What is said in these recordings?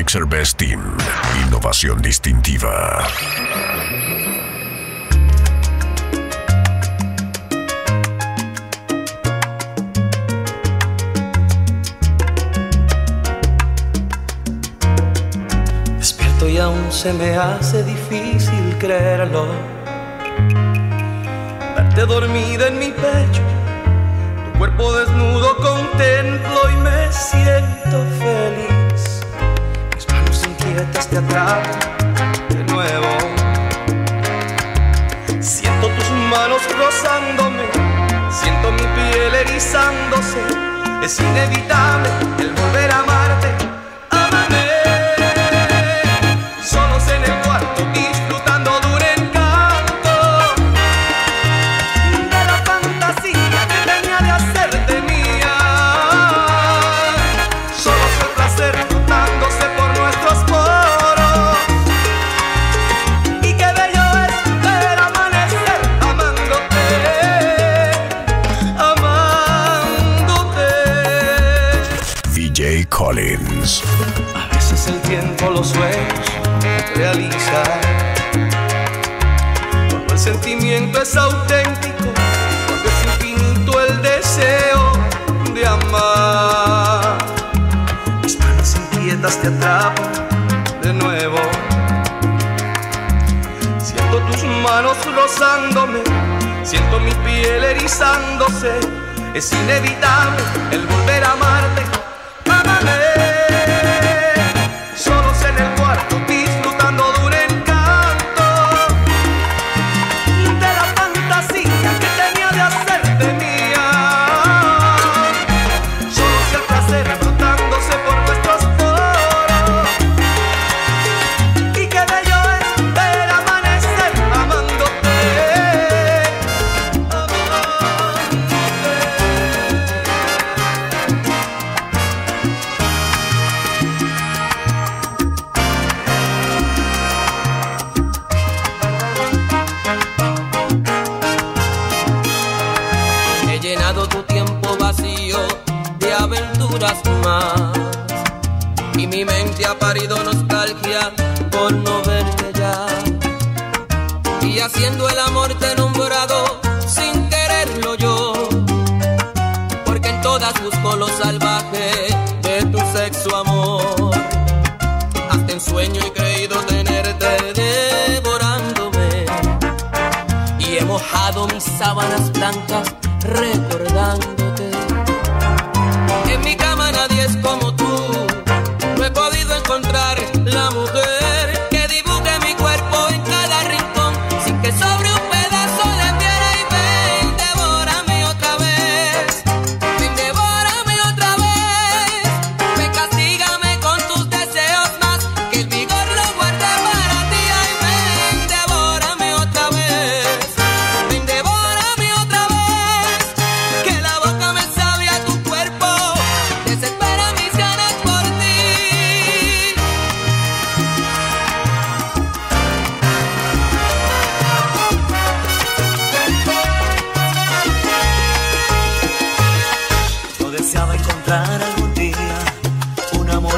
Mixer Best Team. Innovación distintiva. Despierto y aún se me hace difícil creerlo. Verte dormida en mi pecho tu cuerpo desnudo contemplo y me siento feliz aprietas, te atrapo de nuevo. Siento tus manos rozándome, siento mi piel erizándose. Es inevitable el volver a amarte siento mi piel erizándose, es inevitable el volver a amar.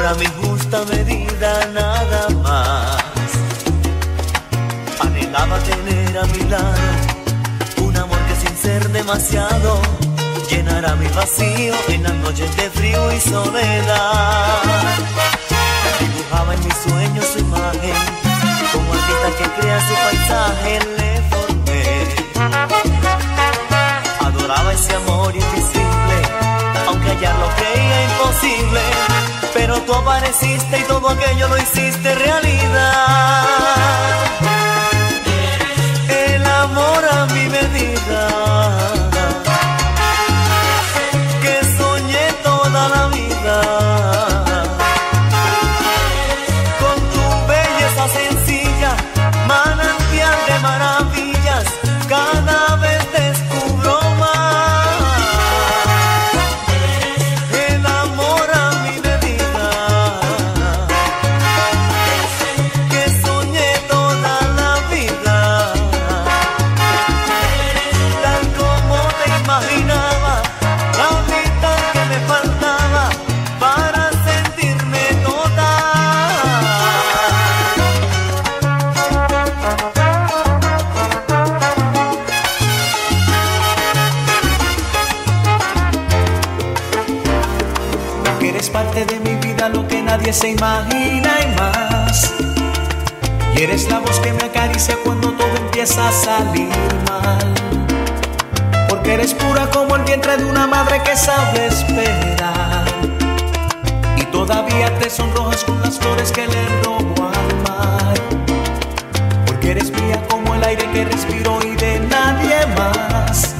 para mi justa medida nada más. Anhelaba tener a mi lado un amor que sin ser demasiado llenará mi vacío en las noches de frío y soledad. Dibujaba en mis sueños su imagen, como artista que crea su paisaje le formé. Adoraba ese amor invisible hallar lo creía imposible, pero tú apareciste y todo aquello lo hiciste realidad. El amor a mi medida. Se imagina y más. Y eres la voz que me acaricia cuando todo empieza a salir mal. Porque eres pura como el vientre de una madre que sabe esperar. Y todavía te sonrojas con las flores que le robo al mar. Porque eres mía como el aire que respiro y de nadie más.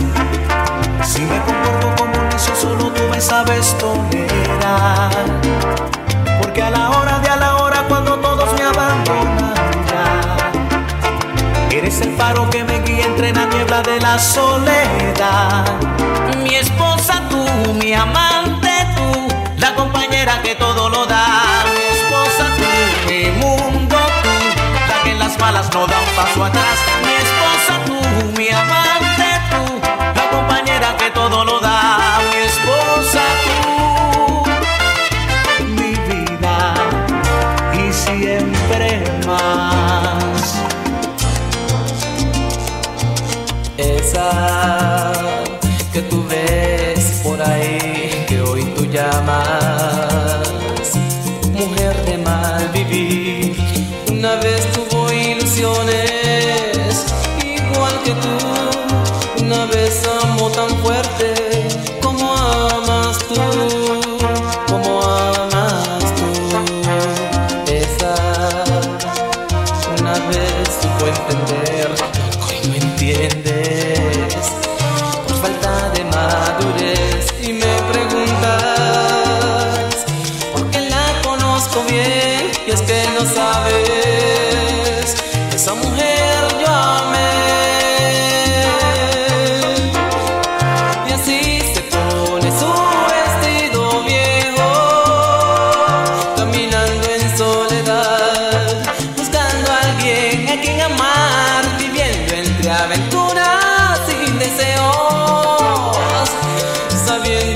Si me comporto como un niño, solo tú me sabes tolerar. Porque a la hora de a la hora, cuando todos me abandonan ya, eres el faro que me guía entre la niebla de la soledad. Mi esposa tú, mi amante tú, la compañera que todo lo da. Mi esposa tú, mi mundo tú, la que en las malas no da un paso atrás. Mi esposa tú, mi amante tú, la compañera que todo lo da.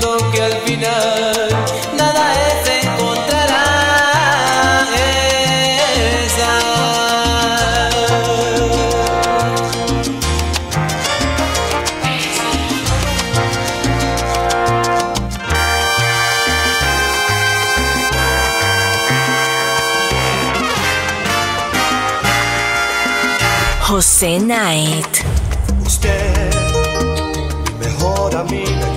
Sabiendo que al final nada es encontrará esa. José Knight. Usted, mi mejor amiga,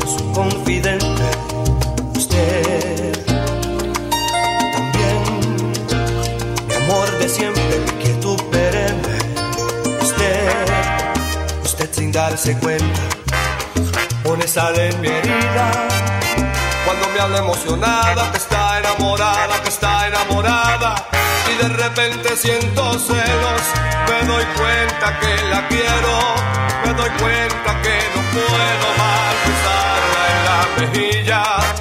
darse cuenta, pone sal en mi herida. Cuando me habla emocionada, que está enamorada, que está enamorada. Y de repente siento celos, me doy cuenta que la quiero, me doy cuenta que no puedo más besarla en la mejilla.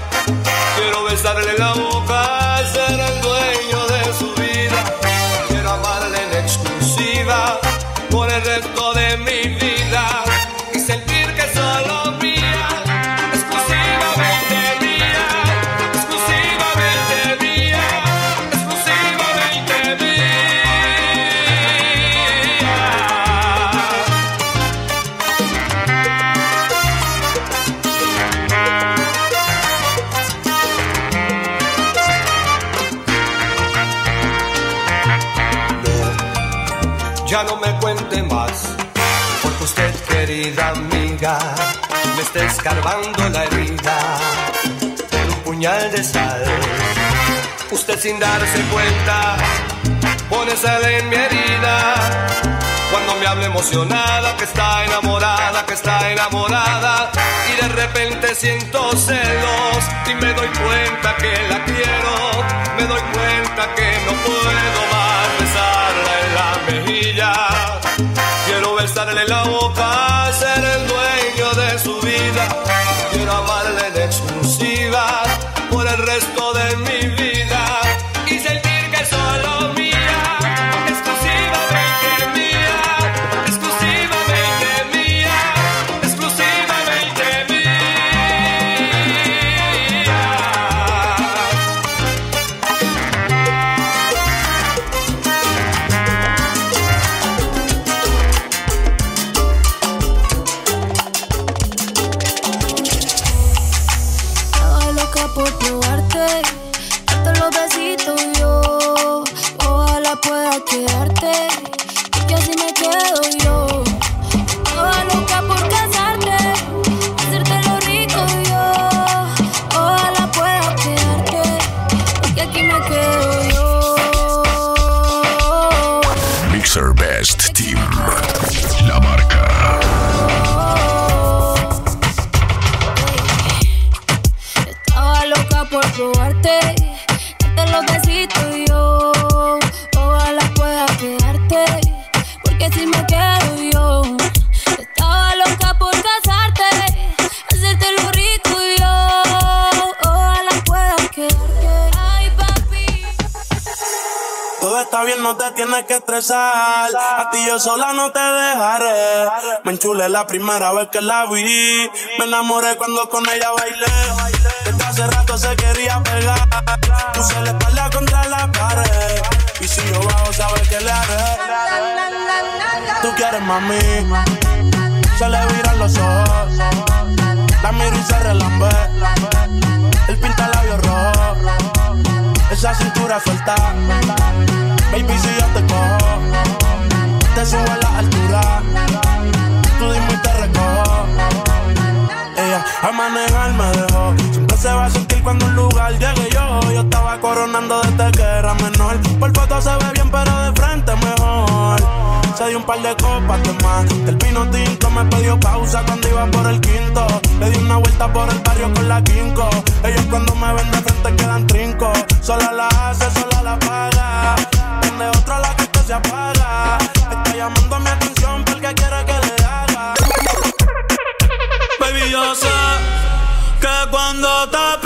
Está escarbando la herida de un puñal de sal. Usted sin darse cuenta, pone sal en mi herida. Cuando me habla emocionada, que está enamorada, que está enamorada. Y de repente siento celos y me doy cuenta que la quiero. Me doy cuenta que no puedo más besarla en la mejilla. Quiero besarle la estresar. A ti yo sola no te dejaré. Me enchulé la primera vez que la vi. Me enamoré cuando con ella bailé. Desde hace rato se quería pegar. Puse la espalda contra la pared. Y si yo bajo, sabes que le haré. Tú quieres mami. Se le viran los ojos. La miro y se relambe. El pinta labios rojo. Esa cintura suelta. Baby, si yo te cojo, te subo a la altura. Tú dime y te recojo. Ella a manejar me dejó. Siempre se va a sentir cuando un lugar llegue yo. Yo estaba coronando desde que era menor. Por foto se ve bien, pero de frente mejor. Se dio un par de copas de más. Del vino tinto me pidió pausa cuando iba por el quinto. Le di una vuelta por el barrio con la quinco. Ellos cuando me ven de frente quedan trinco. Sola la hace, sola la paga. Tiene otra la que se apaga. Está llamando mi atención porque quiere que le haga. Baby, yo sé que cuando te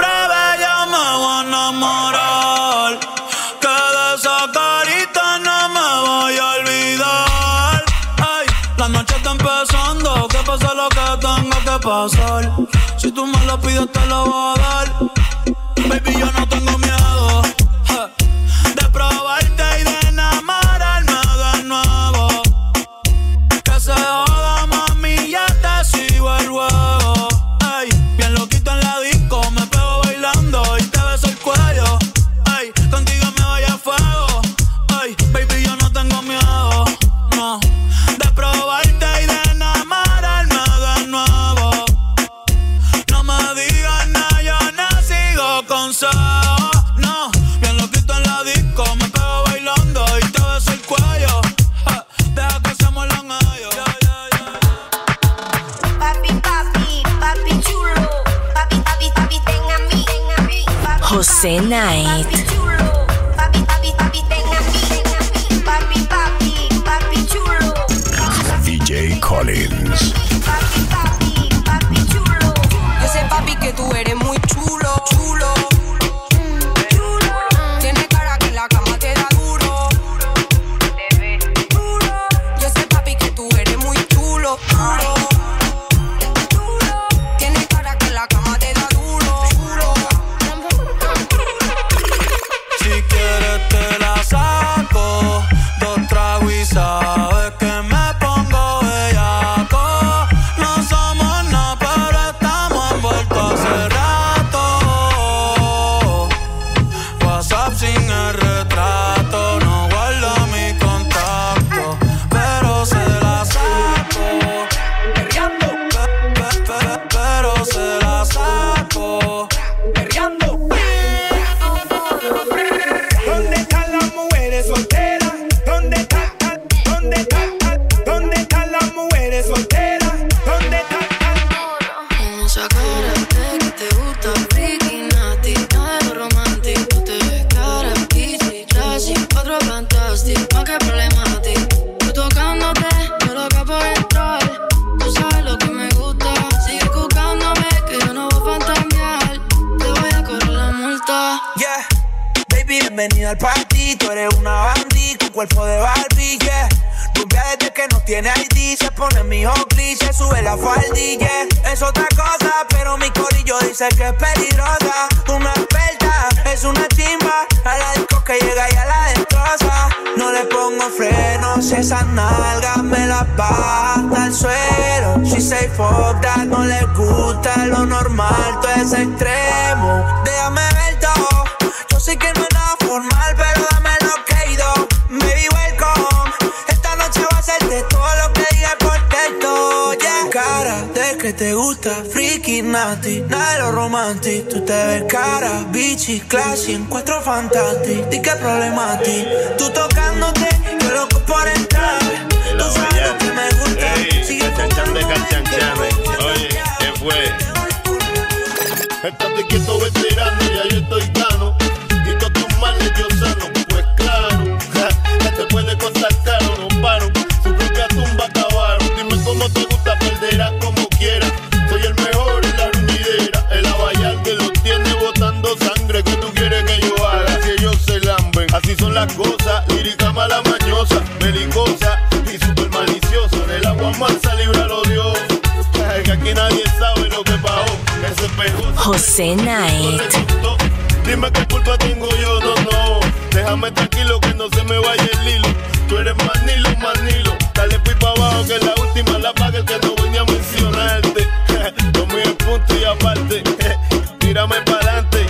pasar. Si tú me lo pides, te lo voy a dar. Baby, yo no tengo Night. Se sube la faldilla. Es otra cosa, pero mi corillo dice que es peligrosa. Una experta, es una chimba. A la disco que llega y a la destroza. No le pongo frenos, esas nalgas me las baja al suelo. She say fuck that, no le gusta lo normal, todo es extremo. Déjame ver todo, yo sé que no es nada formal, pero dame lo que he ido. Baby, welcome. gusta friki nati, nada de lo romantic. Tú te ves cara, bichi, classy, en cuatro fantastic. Di que problemati, tú tocándote, yo loco por entrar. Tú sabes lo que me gusta. Sigue de Oye, ¿qué fue? Estate quieto veterano, ya yo estoy Cosas. Lírica mala mañosa, belicosa y super maliciosa. Del agua mansa, líbralo Dios. Ay, Que aquí nadie sabe lo que pasó. Ese pegoso. José Knight. Dime qué culpa tengo yo, no, no. Déjame tranquilo que no se me vaya el hilo. Tú eres manilo, manilo. Dale pipa abajo que la última la paga el que no venía a mencionarte. Lo mío es punto y aparte. Tírame para adelante.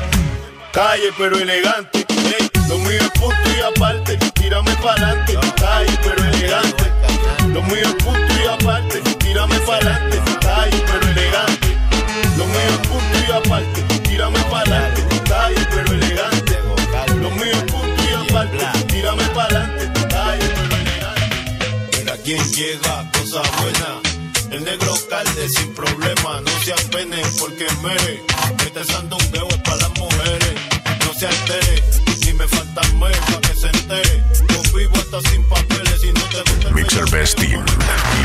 Calle pero elegante. Lo mío es punto y aparte. Tírame adelante. Calle pero elegante. Lo mío es punto y aparte. Tírame adelante. Calle pero elegante. Lo mío es punto y aparte. Tírame adelante. Calle pero elegante. Lo mío punto y aparte. Tírame adelante. Calle pero elegante. Mira quién llega, cosa buena. El negro calde sin problema, no se apene porque mere. Este sandungueo es para las mujeres. No se altere, Sin papeles y no te gusta el Mixer Best Team.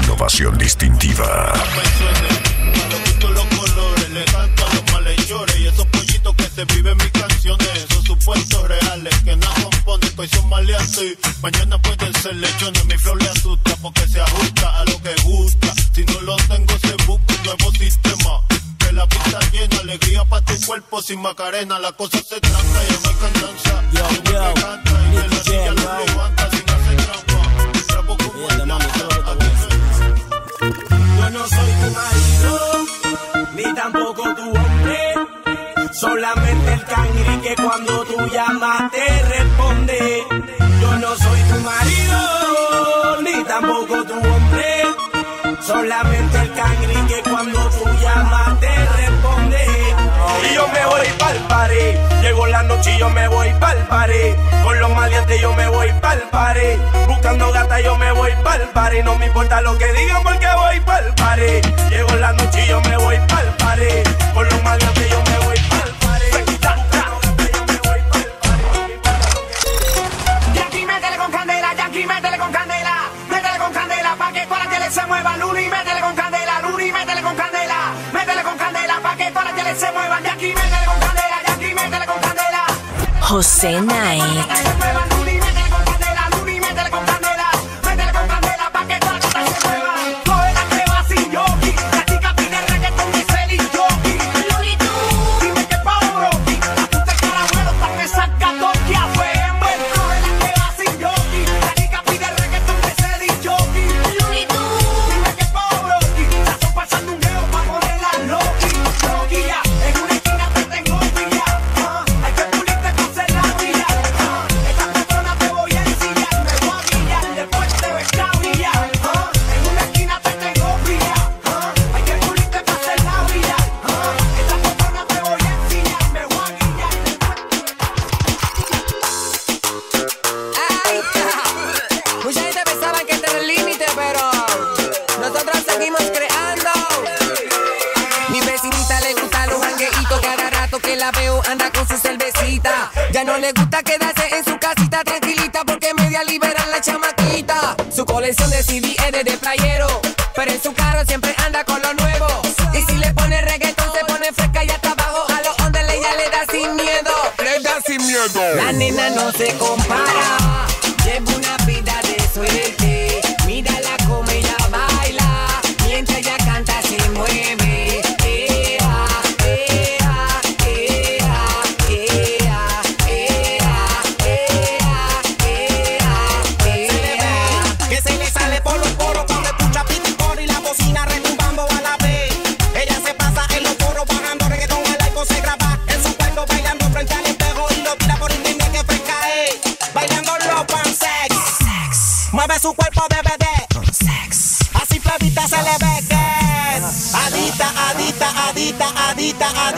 Innovación distintiva. a los colores, le canto a los malhechores y esos pollitos que te viven mis canciones, esos supuestos reales que no componen, que son maleantes. Mañana pueden ser lechones, mi flor le asusta porque se ajusta a lo que gusta. Si no lo tengo, se busca un nuevo sistema. Que la pista llena, alegría para tu cuerpo sin macarena, la cosa se tranca y no hay cantanza. Solamente el cangri que cuando tú llamas te responde. Yo no soy tu marido, ni tampoco tu hombre. Solamente el cangri que cuando tú llamas te responde. Y yo me voy pa'l pared. Llegó la noche y yo me voy pa'l pared. Con los maleantes yo me voy pa'l pared. Buscando gata yo me voy pa'l pared. No me importa lo que digan porque voy pa'l pared. Llegó la noche y yo me voy pa'l pared. Con los yo me voy que se muevan, Yankee, métele con candela, Yankee, métele con candela, José Knight.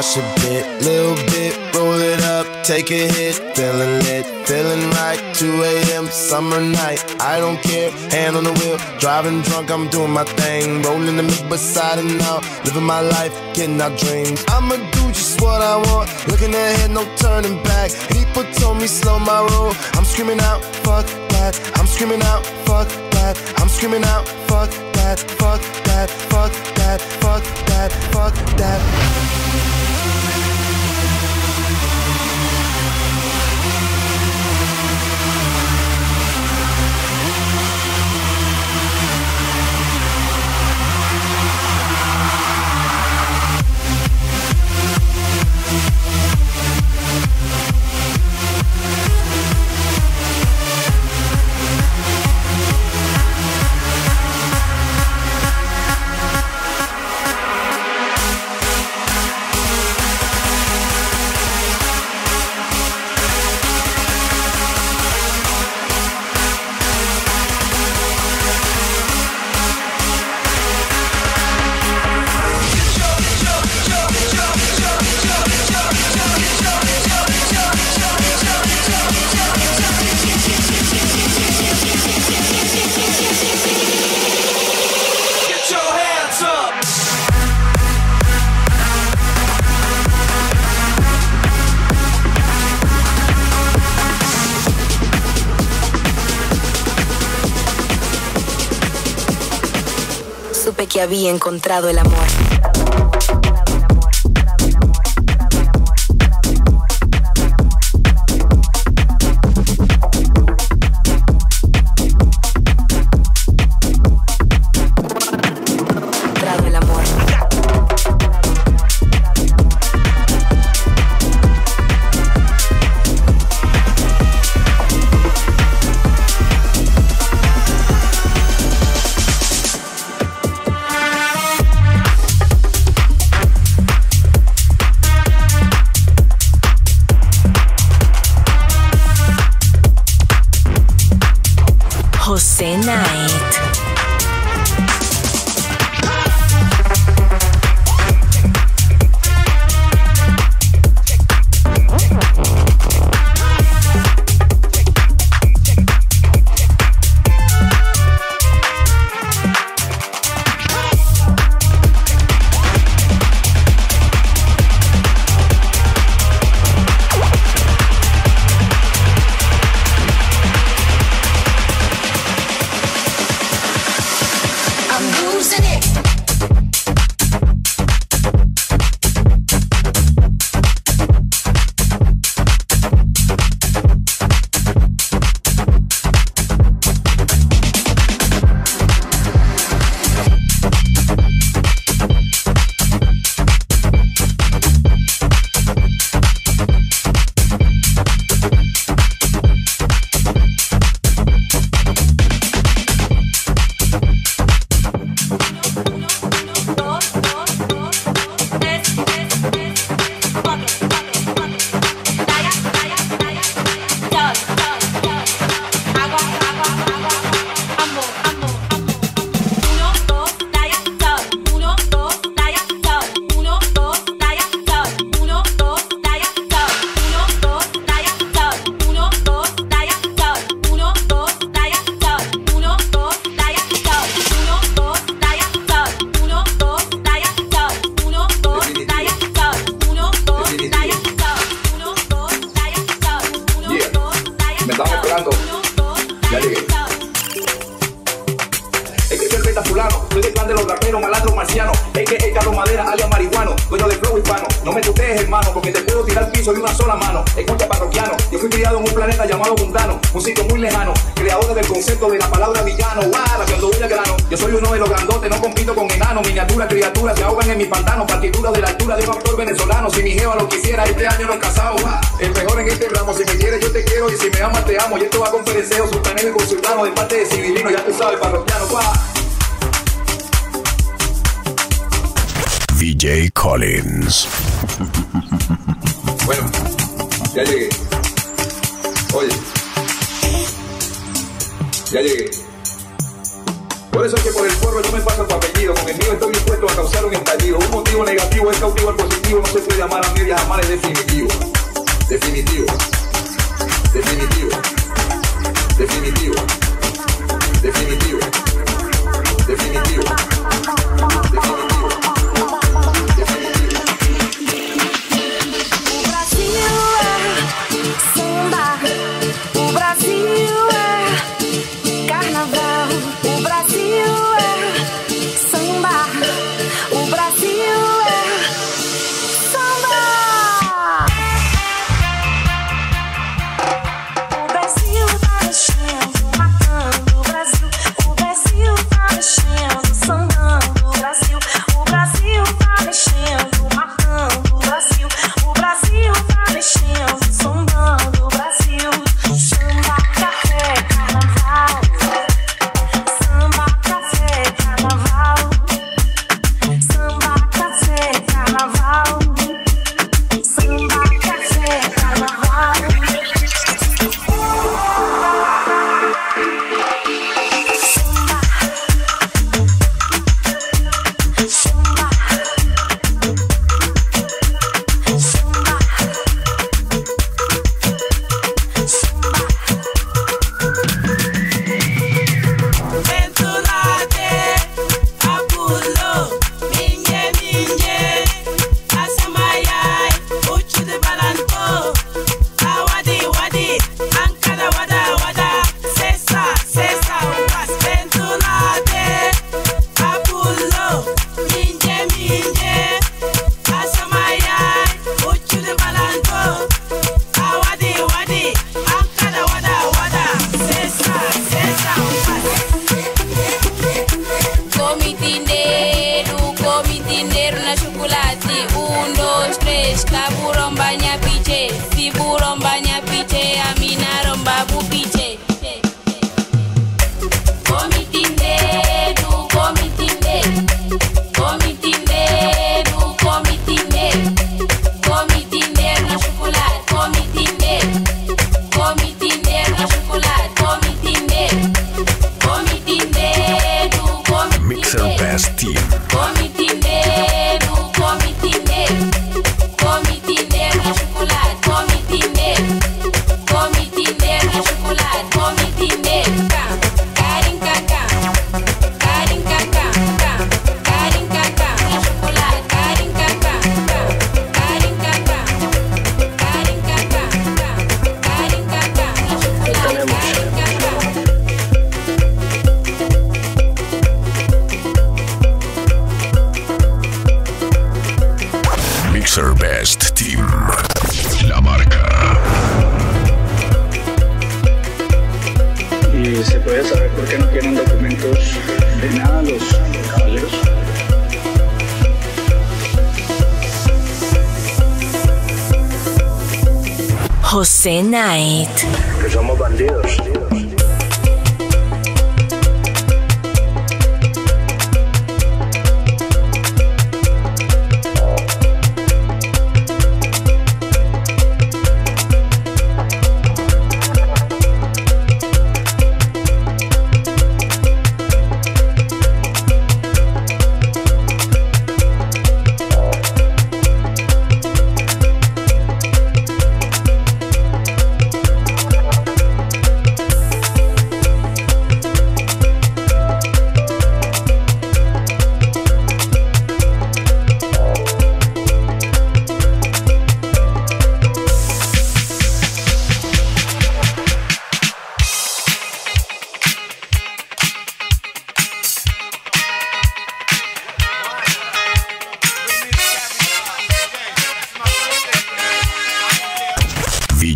Crush a bit, little bit, roll it up, take a hit, feeling lit, feeling right. 2 a.m. summer night, I don't care, hand on the wheel, driving drunk, I'm doing my thing, rolling the mid beside and now, living my life, getting our dreams. I'ma do just what I want, looking ahead, no turning back. People told me slow my roll, I'm screaming out, fuck that, I'm screaming out, fuck that, I'm screaming out, fuck that, fuck that, fuck that, fuck that, fuck that. Get había encontrado el amor.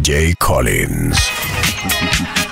DJ Collins.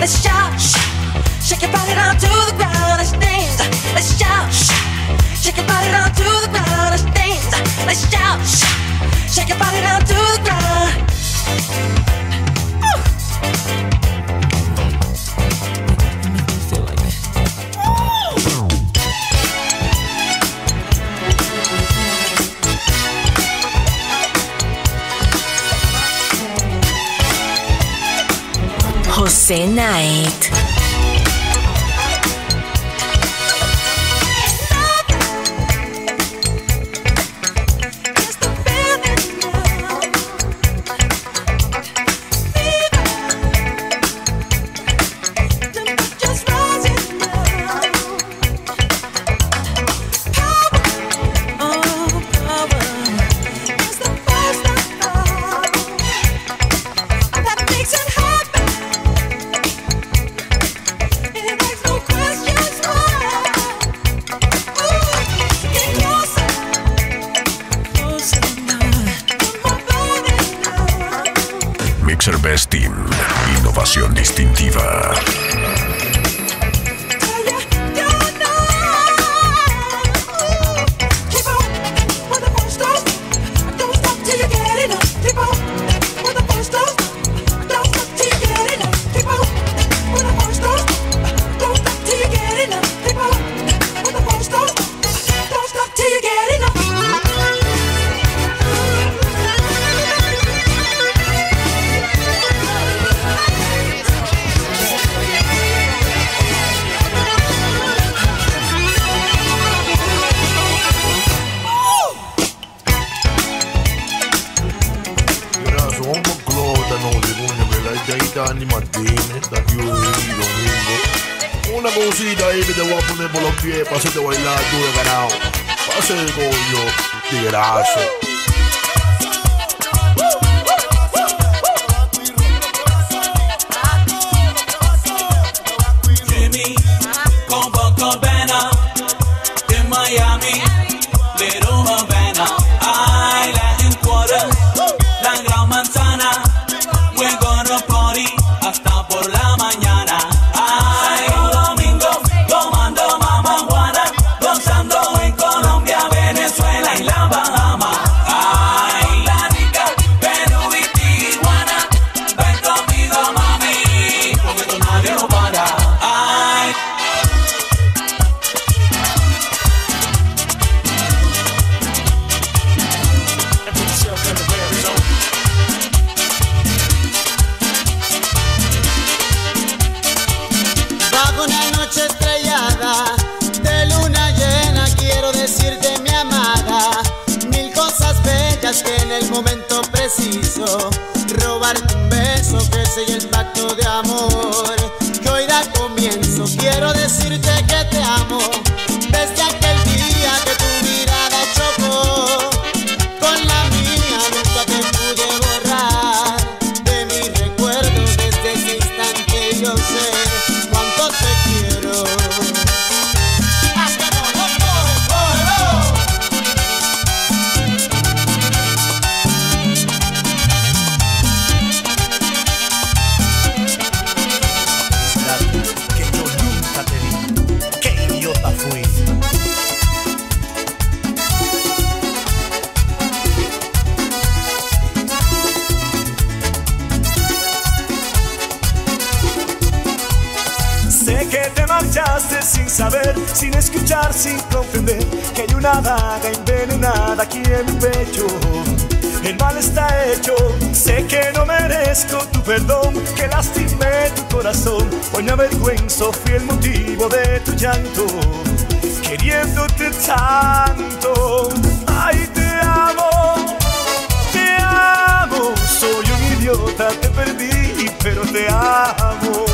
Let's shout, shout, shake your body down to the ground. Let's dance. Let's shout, shout, shake your body down to the ground. Let's dance. Let's shout, shake your body down to Night. can't imagine that you really don't. Una cosita ahí que te voy a poner por los pies para hacerte bailar tú de ganado. Para hacer coño, tigrazo. merezco tu perdón, que lastimé tu corazón. Hoy me avergüenzo, fui el motivo de tu llanto, queriéndote tanto. Ay, te amo, te amo. Soy un idiota, te perdí, pero te amo.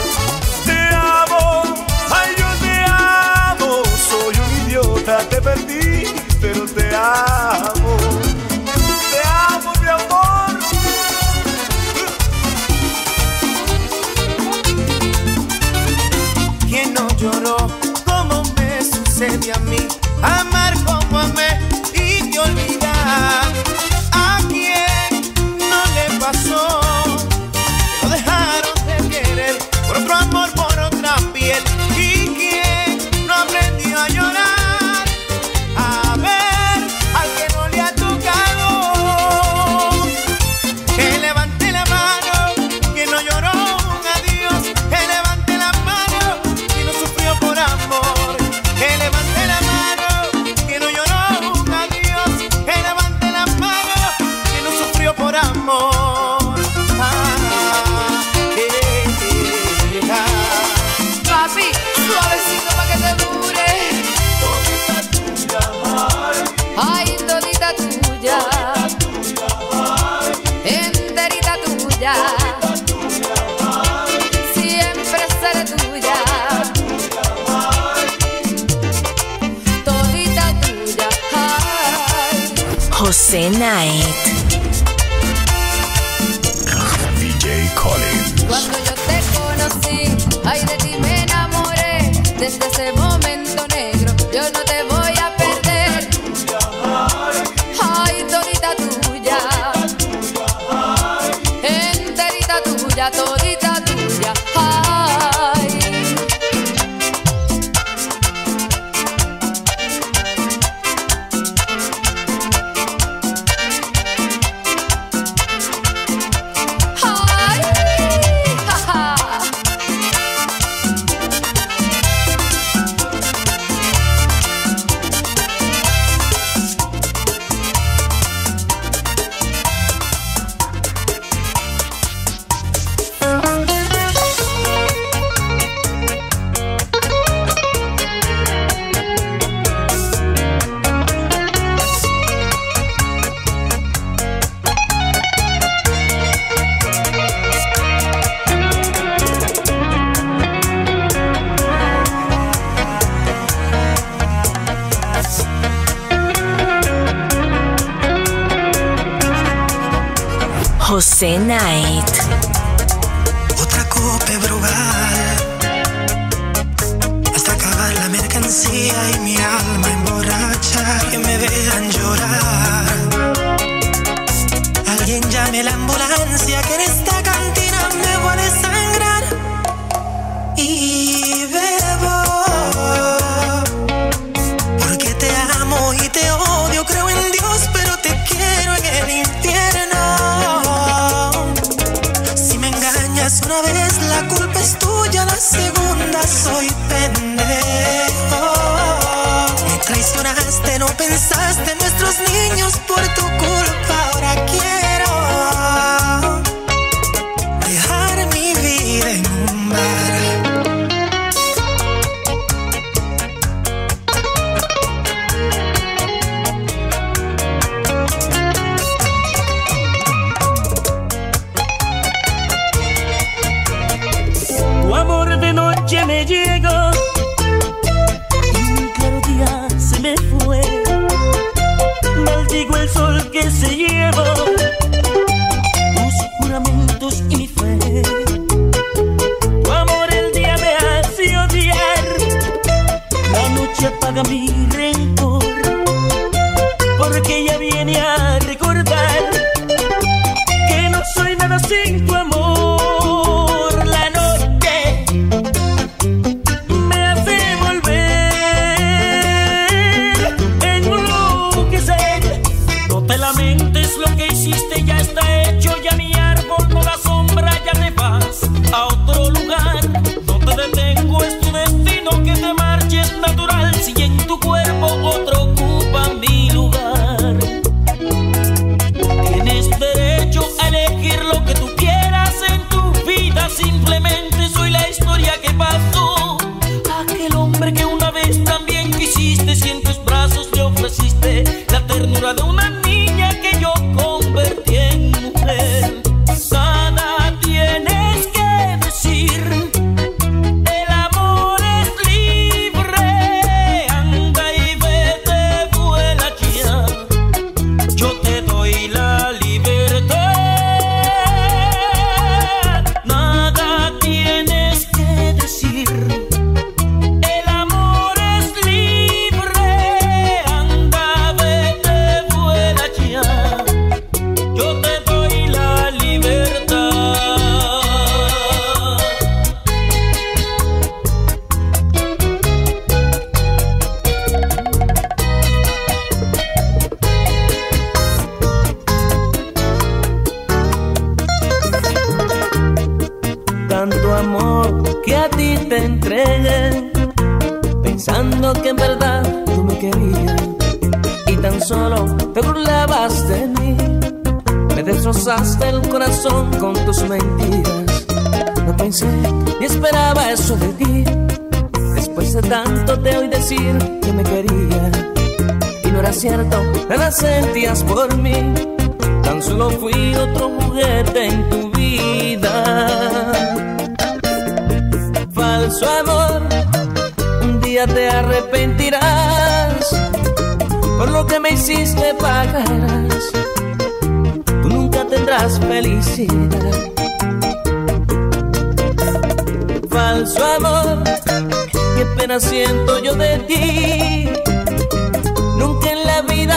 Te amo, ay, yo te amo. Soy un idiota, te perdí, pero te amo. sed a mí. José Knight. DJ Collins. Cuando yo te conocí, ay de ti me enamoré. Desde ese momento negro, yo no te voy a perder. Ay, todita tuya. Enterita tuya, todita. Llame la ambulancia que en esta cantina me voy a desangrar. Y bebo. Porque te amo y te odio. Creo en Dios, pero te quiero en el infierno. Si me engañas una vez, la culpa es tuya. La segunda soy pendejo. Me traicionaste, no pensaste nuestros niños por tu culpa.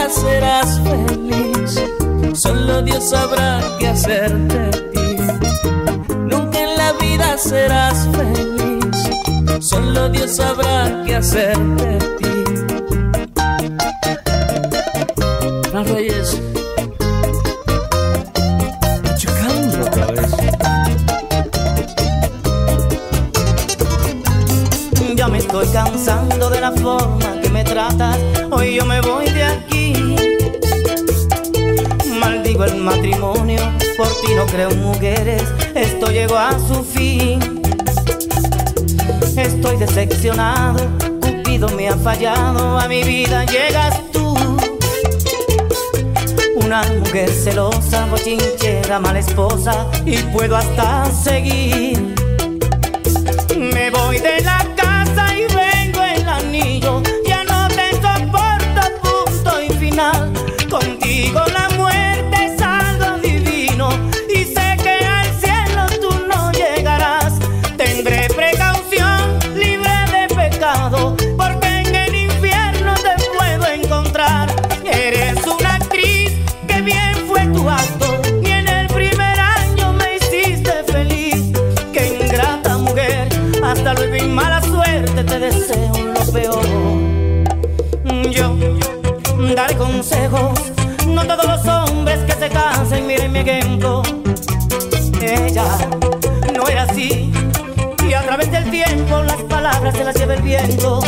serás feliz. Solo Dios sabrá qué hacer de ti. Nunca en la vida serás feliz. Solo Dios sabrá qué hacer de ti. a su fin. Estoy decepcionado, Cupido me ha fallado, a mi vida llegas tú. Una mujer celosa, bochinchera, mala esposa, y puedo hasta seguir. Me voy de la Ella no era así. Y a través del tiempo las palabras se las lleva el viento.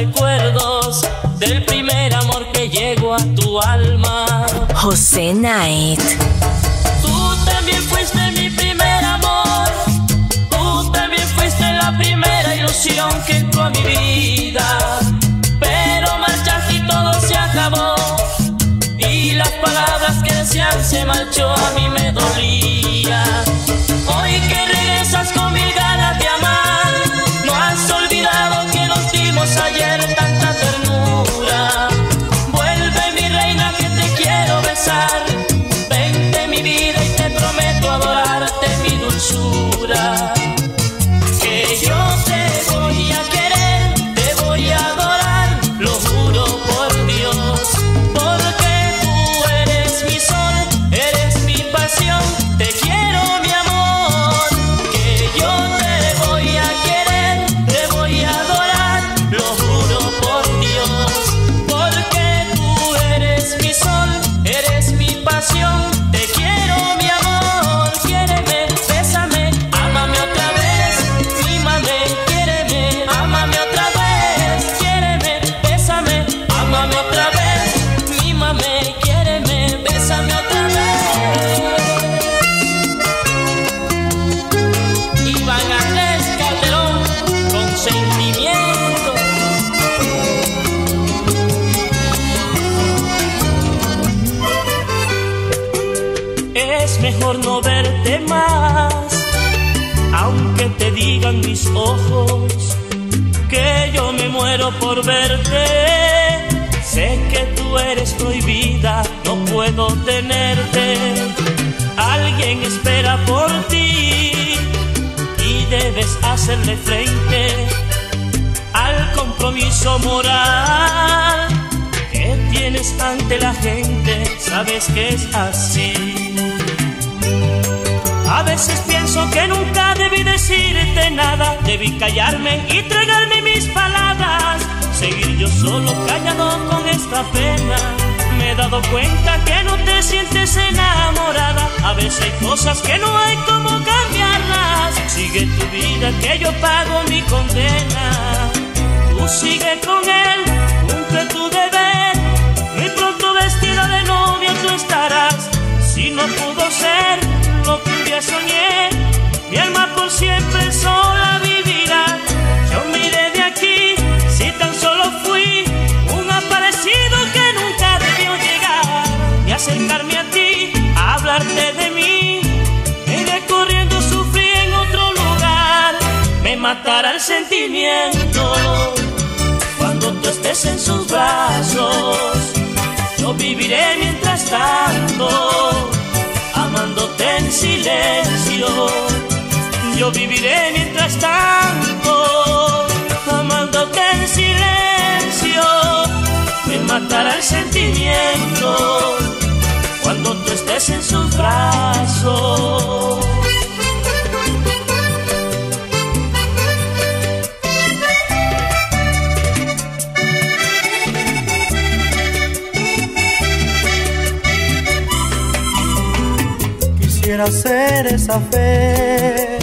Recuerdos del primer amor que llegó a tu alma. José Knight. Tú también fuiste mi primer amor. Tú también fuiste la primera ilusión que entró a mi vida. Pero marchaste y todo se acabó. Y las palabras que decían se marchó, a mí me dolía. Puedo tenerte. Alguien espera por ti y debes hacerle frente al compromiso moral que tienes ante la gente. Sabes que es así. A veces pienso que nunca debí decirte nada, debí callarme y tragarme mis palabras, seguir yo solo callado con esta pena. He dado cuenta que no te sientes enamorada, a veces hay cosas que no hay como cambiarlas. Sigue tu vida que yo pago mi condena. Tú sigue con él, cumple tu deber, muy pronto vestida de novia tú estarás. Si no pudo ser lo que un día soñé, mi alma por siempre sola vivirá. Yo me acercarme a ti, a hablarte de mí. Iré corriendo, sufrí en otro lugar, me matará el sentimiento. Cuando tú estés en sus brazos, yo viviré mientras tanto, amándote en silencio. Yo viviré mientras tanto, amándote en silencio, me matará el sentimiento cuando tú estés en sus brazos. Quisiera ser esa fe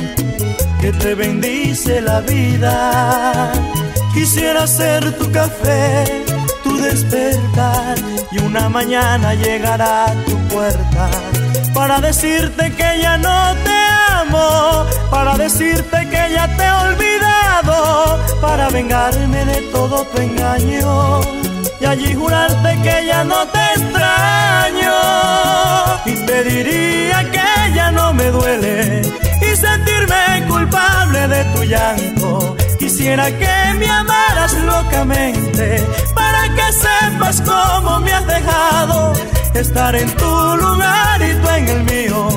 que te bendice la vida. Quisiera ser tu café, tu despertar y una mañana llegar a tu para decirte que ya no te amo, para decirte que ya te he olvidado, para vengarme de todo tu engaño y allí jurarte que ya no te extraño y te diría que ya no me duele y sentirme culpable de tu llanto. Quisiera que me amaras locamente para que sepas cómo me has dejado estar en tu lugar y tú en el mío.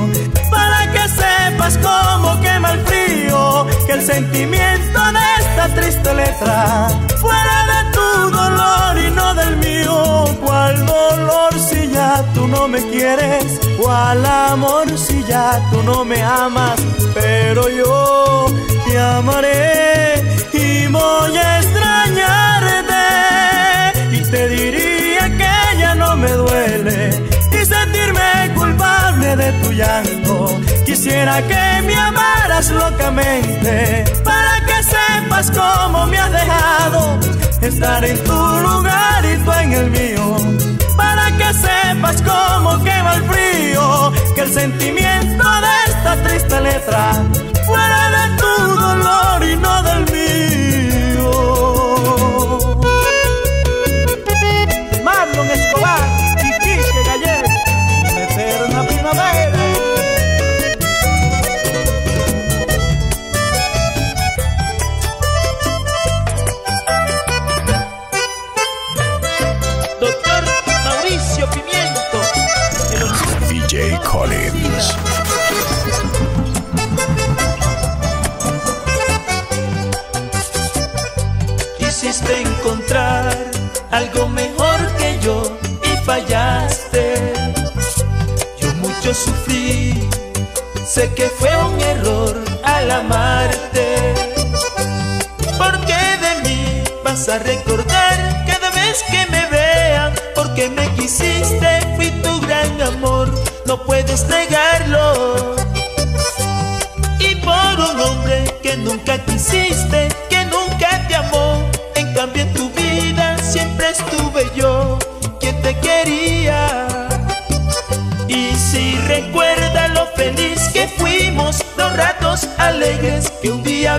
Para que sepas cómo quema el frío, que el sentimiento de esta triste letra fuera de tu dolor y no del mío. ¿Cuál dolor si ya tú no me quieres? ¿Cuál amor si ya tú no me amas? Pero yo te amaré y voy a extrañarte me duele y sentirme culpable de tu llanto. Quisiera que me amaras locamente para que sepas cómo me has dejado estar en tu lugar y tú en el mío. Para que sepas cómo quema el frío, que el sentimiento de esta triste letra fuera de tu dolor y no del mío. Escobar y Quique Gallego, eterna primavera. Doctor Mauricio Pimiento, DJ Collins. Quisiste sé que fue un error al amarte. Porque de mí vas a recordar cada vez que me vean, porque me quisiste, fui tu gran amor, no puedes negarlo. Y por un hombre que nunca quisiste,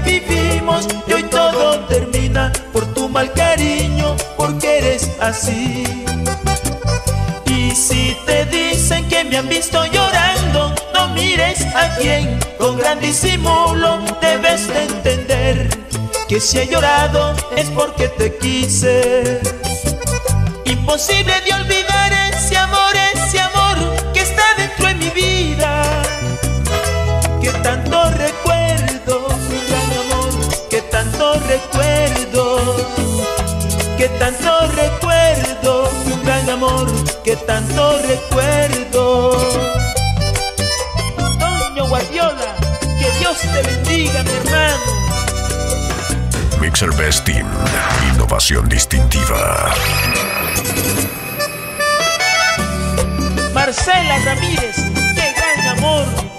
vivimos, y hoy todo termina por tu mal cariño, porque eres así. Y si te dicen que me han visto llorando, no mires a quien con gran disimulo debes de entender que si he llorado es porque te quise. Imposible de olvidar tanto recuerdo, un gran amor, que tanto recuerdo. Toño Guardiola, que Dios te bendiga, mi hermano. Mixer Best Team. Innovación distintiva. Marcela Ramírez, qué gran amor.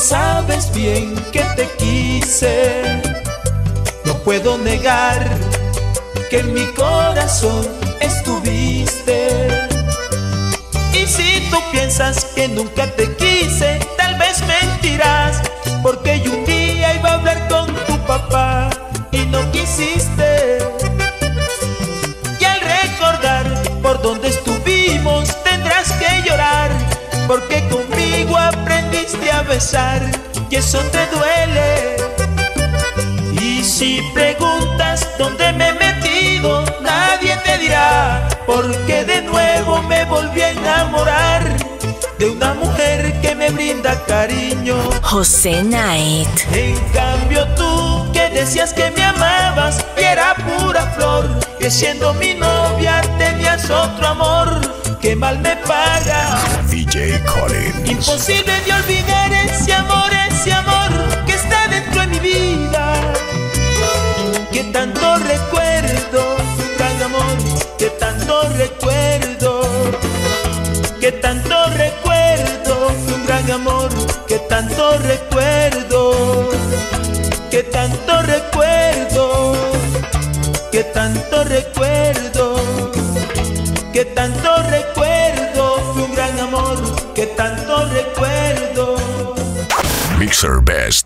Sabes bien que te quise. No puedo negar que en mi corazón estuviste. Y si tú piensas que nunca te quise, tal vez mentirás, porque yo un día iba a hablar con tu papá y no quisiste. Y al recordar por dónde estuviste, porque conmigo aprendiste a besar y eso te duele. Y si preguntas dónde me he metido, nadie te dirá, porque de nuevo me volví a enamorar de una mujer que me brinda cariño. José Knight. En cambio tú que decías que me amabas y era pura flor, que siendo mi novia tenías otro amor, que mal me paga. DJ Collins. Imposible de olvidar ese amor, ese amor que está dentro de mi vida. Que tanto recuerdo, gran amor, que tanto recuerdo. Que tanto recuerdo, un gran amor, que tanto recuerdo. Que tanto recuerdo, que tanto recuerdo. Mixer Best